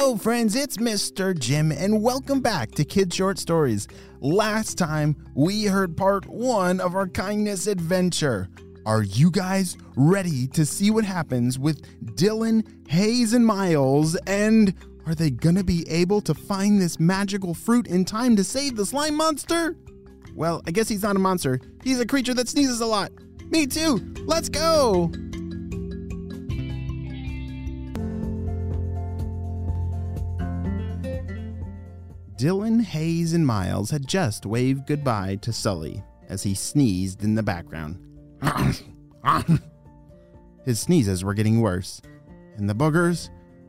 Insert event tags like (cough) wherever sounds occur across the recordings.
Hello, friends, it's Mr. Jim, and welcome back to Kid Short Stories. Last time, we heard part one of our kindness adventure. Are you guys ready to see what happens with Dylan, Hayes, and Miles? And are they gonna be able to find this magical fruit in time to save the slime monster? Well, I guess he's not a monster, he's a creature that sneezes a lot. Me too, let's go! Dylan, Hayes, and Miles had just waved goodbye to Sully as he sneezed in the background. (coughs) His sneezes were getting worse, and the boogers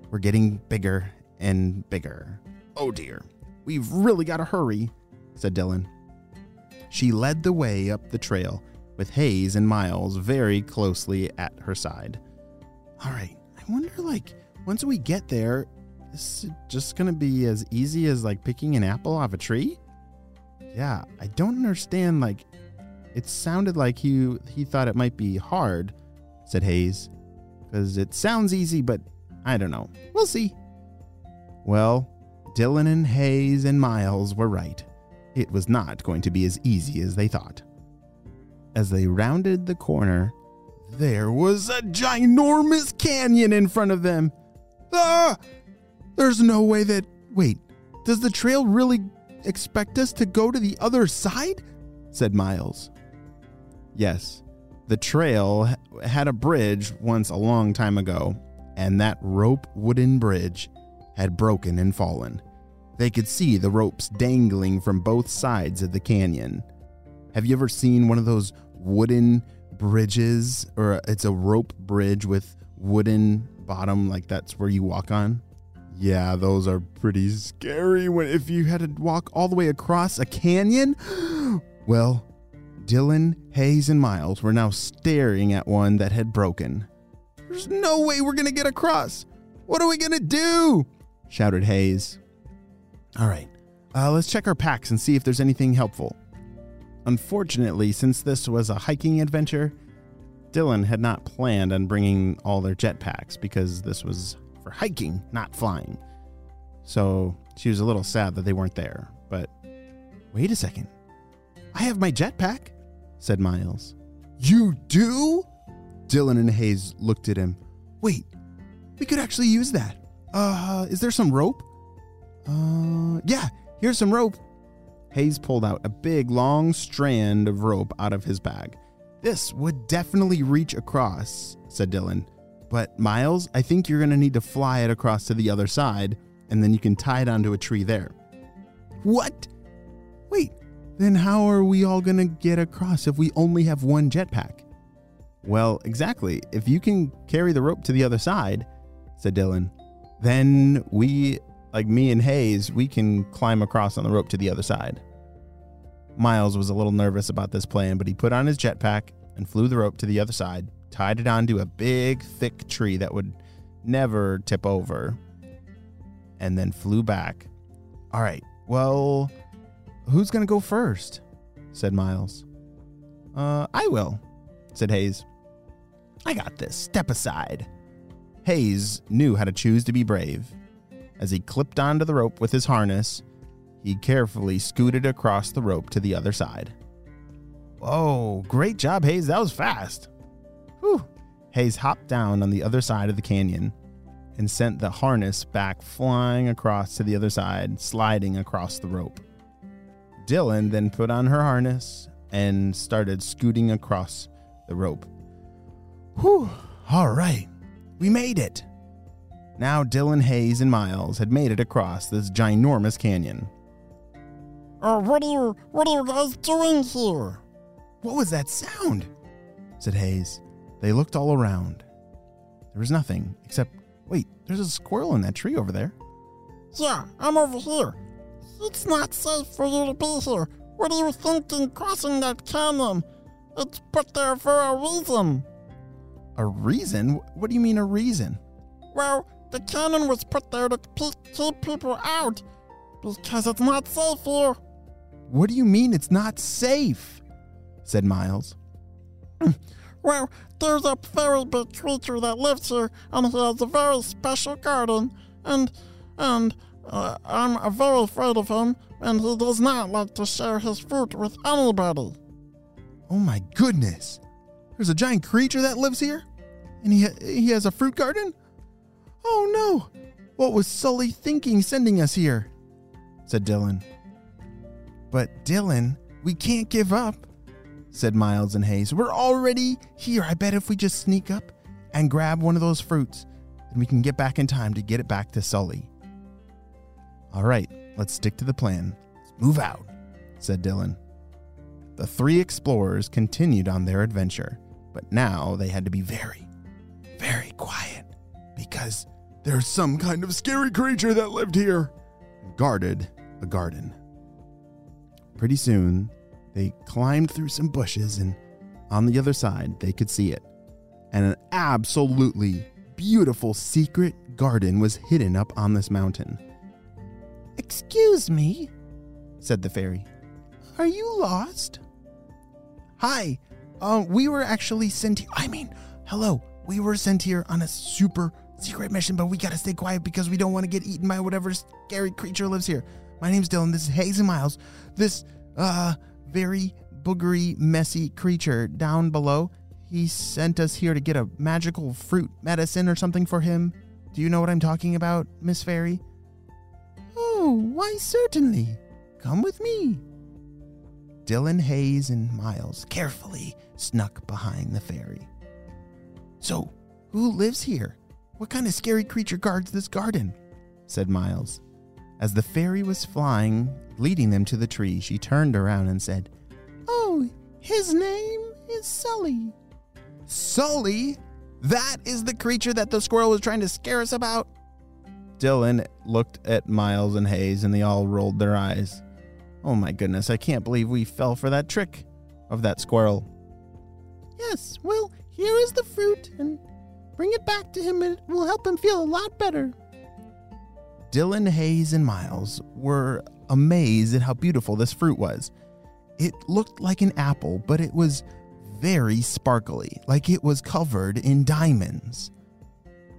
were getting bigger and bigger. Oh dear, we've really got to hurry, said Dylan. She led the way up the trail with Hayes and Miles very closely at her side. All right, I wonder, like, once we get there, is just gonna be as easy as like picking an apple off a tree? Yeah, I don't understand. Like, it sounded like he he thought it might be hard, said Hayes, because it sounds easy, but I don't know. We'll see. Well, Dylan and Hayes and Miles were right. It was not going to be as easy as they thought. As they rounded the corner, there was a ginormous canyon in front of them. Ah! There's no way that. Wait, does the trail really expect us to go to the other side? said Miles. Yes, the trail had a bridge once a long time ago, and that rope wooden bridge had broken and fallen. They could see the ropes dangling from both sides of the canyon. Have you ever seen one of those wooden bridges, or it's a rope bridge with wooden bottom, like that's where you walk on? Yeah, those are pretty scary when if you had to walk all the way across a canyon. (gasps) well, Dylan, Hayes, and Miles were now staring at one that had broken. There's no way we're gonna get across. What are we gonna do? shouted Hayes. All right, uh, let's check our packs and see if there's anything helpful. Unfortunately, since this was a hiking adventure, Dylan had not planned on bringing all their jetpacks because this was for hiking, not flying. So she was a little sad that they weren't there. But wait a second. I have my jetpack, said Miles. You do? Dylan and Hayes looked at him. Wait, we could actually use that. Uh, is there some rope? Uh, yeah, here's some rope. Hayes pulled out a big, long strand of rope out of his bag. This would definitely reach across, said Dylan. But Miles, I think you're going to need to fly it across to the other side, and then you can tie it onto a tree there. What? Wait, then how are we all going to get across if we only have one jetpack? Well, exactly. If you can carry the rope to the other side, said Dylan, then we, like me and Hayes, we can climb across on the rope to the other side. Miles was a little nervous about this plan, but he put on his jetpack and flew the rope to the other side, tied it onto a big, thick tree that would never tip over, and then flew back. All right, well, who's going to go first? said Miles. Uh, I will, said Hayes. I got this. Step aside. Hayes knew how to choose to be brave. As he clipped onto the rope with his harness, he carefully scooted across the rope to the other side. Whoa, great job, Hayes. That was fast. Whew. Hayes hopped down on the other side of the canyon and sent the harness back flying across to the other side, sliding across the rope. Dylan then put on her harness and started scooting across the rope. Whew, all right, we made it. Now Dylan, Hayes, and Miles had made it across this ginormous canyon. Oh, what are you what are you guys doing here? What was that sound? said Hayes. They looked all around. There was nothing except wait, there's a squirrel in that tree over there. Yeah, I'm over here. It's not safe for you to be here. What are you thinking crossing that canyon? It's put there for a reason. A reason? What do you mean a reason? Well, the canyon was put there to keep people out because it's not safe here. What do you mean it's not safe? said Miles. (clears throat) Well, there's a very big creature that lives here, and he has a very special garden. And and uh, I'm very afraid of him, and he does not like to share his fruit with anybody. Oh my goodness! There's a giant creature that lives here, and he he has a fruit garden. Oh no! What was Sully thinking sending us here? said Dylan. But Dylan, we can't give up, said Miles and Hayes. We're already here. I bet if we just sneak up and grab one of those fruits, then we can get back in time to get it back to Sully. All right, let's stick to the plan. Let's move out, said Dylan. The three explorers continued on their adventure, but now they had to be very, very quiet because there's some kind of scary creature that lived here and guarded a garden. Pretty soon, they climbed through some bushes, and on the other side, they could see it. And an absolutely beautiful secret garden was hidden up on this mountain. Excuse me, said the fairy. Are you lost? Hi, um, we were actually sent here. I mean, hello, we were sent here on a super secret mission, but we gotta stay quiet because we don't want to get eaten by whatever scary creature lives here. My name's Dylan. This is Hayes Miles. This, uh, very boogery, messy creature down below. He sent us here to get a magical fruit medicine or something for him. Do you know what I'm talking about, Miss Fairy? Oh, why, certainly. Come with me. Dylan, Hayes, and Miles carefully snuck behind the fairy. So, who lives here? What kind of scary creature guards this garden? said Miles. As the fairy was flying, leading them to the tree, she turned around and said, Oh, his name is Sully. Sully? That is the creature that the squirrel was trying to scare us about? Dylan looked at Miles and Hayes and they all rolled their eyes. Oh my goodness, I can't believe we fell for that trick of that squirrel. Yes, well, here is the fruit, and bring it back to him, and it will help him feel a lot better. Dylan, Hayes, and Miles were amazed at how beautiful this fruit was. It looked like an apple, but it was very sparkly, like it was covered in diamonds.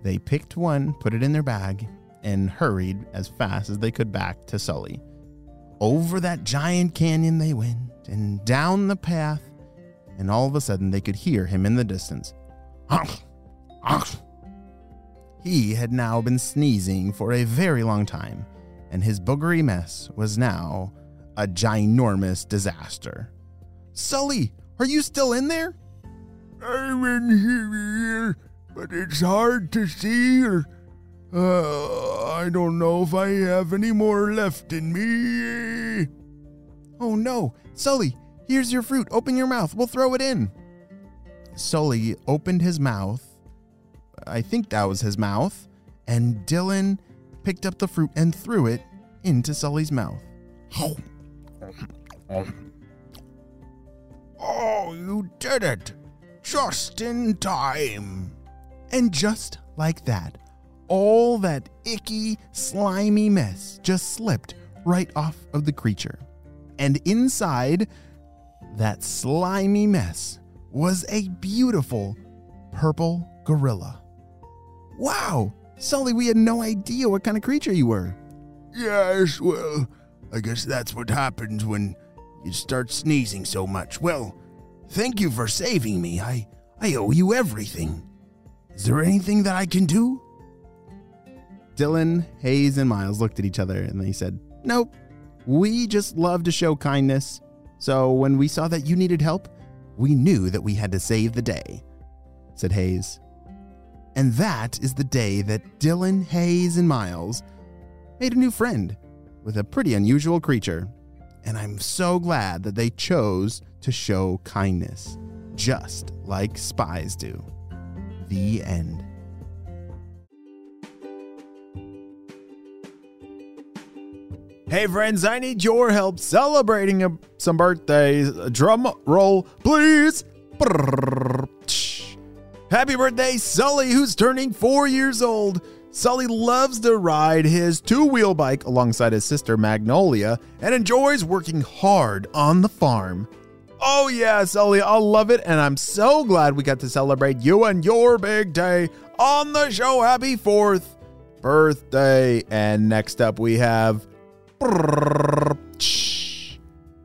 They picked one, put it in their bag, and hurried as fast as they could back to Sully. Over that giant canyon they went, and down the path, and all of a sudden they could hear him in the distance. He had now been sneezing for a very long time, and his boogery mess was now a ginormous disaster. Sully, are you still in there? I'm in here, but it's hard to see or. Uh, I don't know if I have any more left in me. Oh no, Sully, here's your fruit. Open your mouth. We'll throw it in. Sully opened his mouth. I think that was his mouth. And Dylan picked up the fruit and threw it into Sully's mouth. Oh, you did it! Just in time. And just like that, all that icky, slimy mess just slipped right off of the creature. And inside that slimy mess was a beautiful purple gorilla. Wow! Sully, we had no idea what kind of creature you were. Yes, well, I guess that's what happens when you start sneezing so much. Well, thank you for saving me. I, I owe you everything. Is there anything that I can do? Dylan, Hayes, and Miles looked at each other and they said, Nope, we just love to show kindness. So when we saw that you needed help, we knew that we had to save the day, said Hayes. And that is the day that Dylan, Hayes, and Miles made a new friend with a pretty unusual creature. And I'm so glad that they chose to show kindness, just like spies do. The end. Hey friends, I need your help celebrating some birthdays. Drum roll, please. Happy birthday, Sully, who's turning four years old. Sully loves to ride his two wheel bike alongside his sister Magnolia and enjoys working hard on the farm. Oh, yeah, Sully, I love it, and I'm so glad we got to celebrate you and your big day on the show. Happy 4th. birthday. And next up, we have.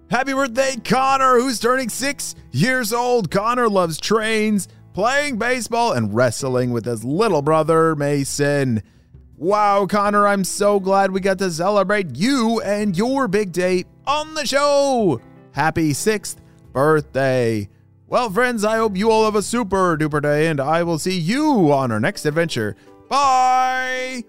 Happy birthday, Connor, who's turning six years old. Connor loves trains, playing baseball, and wrestling with his little brother, Mason. Wow, Connor, I'm so glad we got to celebrate you and your big day on the show. Happy sixth birthday. Well, friends, I hope you all have a super duper day, and I will see you on our next adventure. Bye.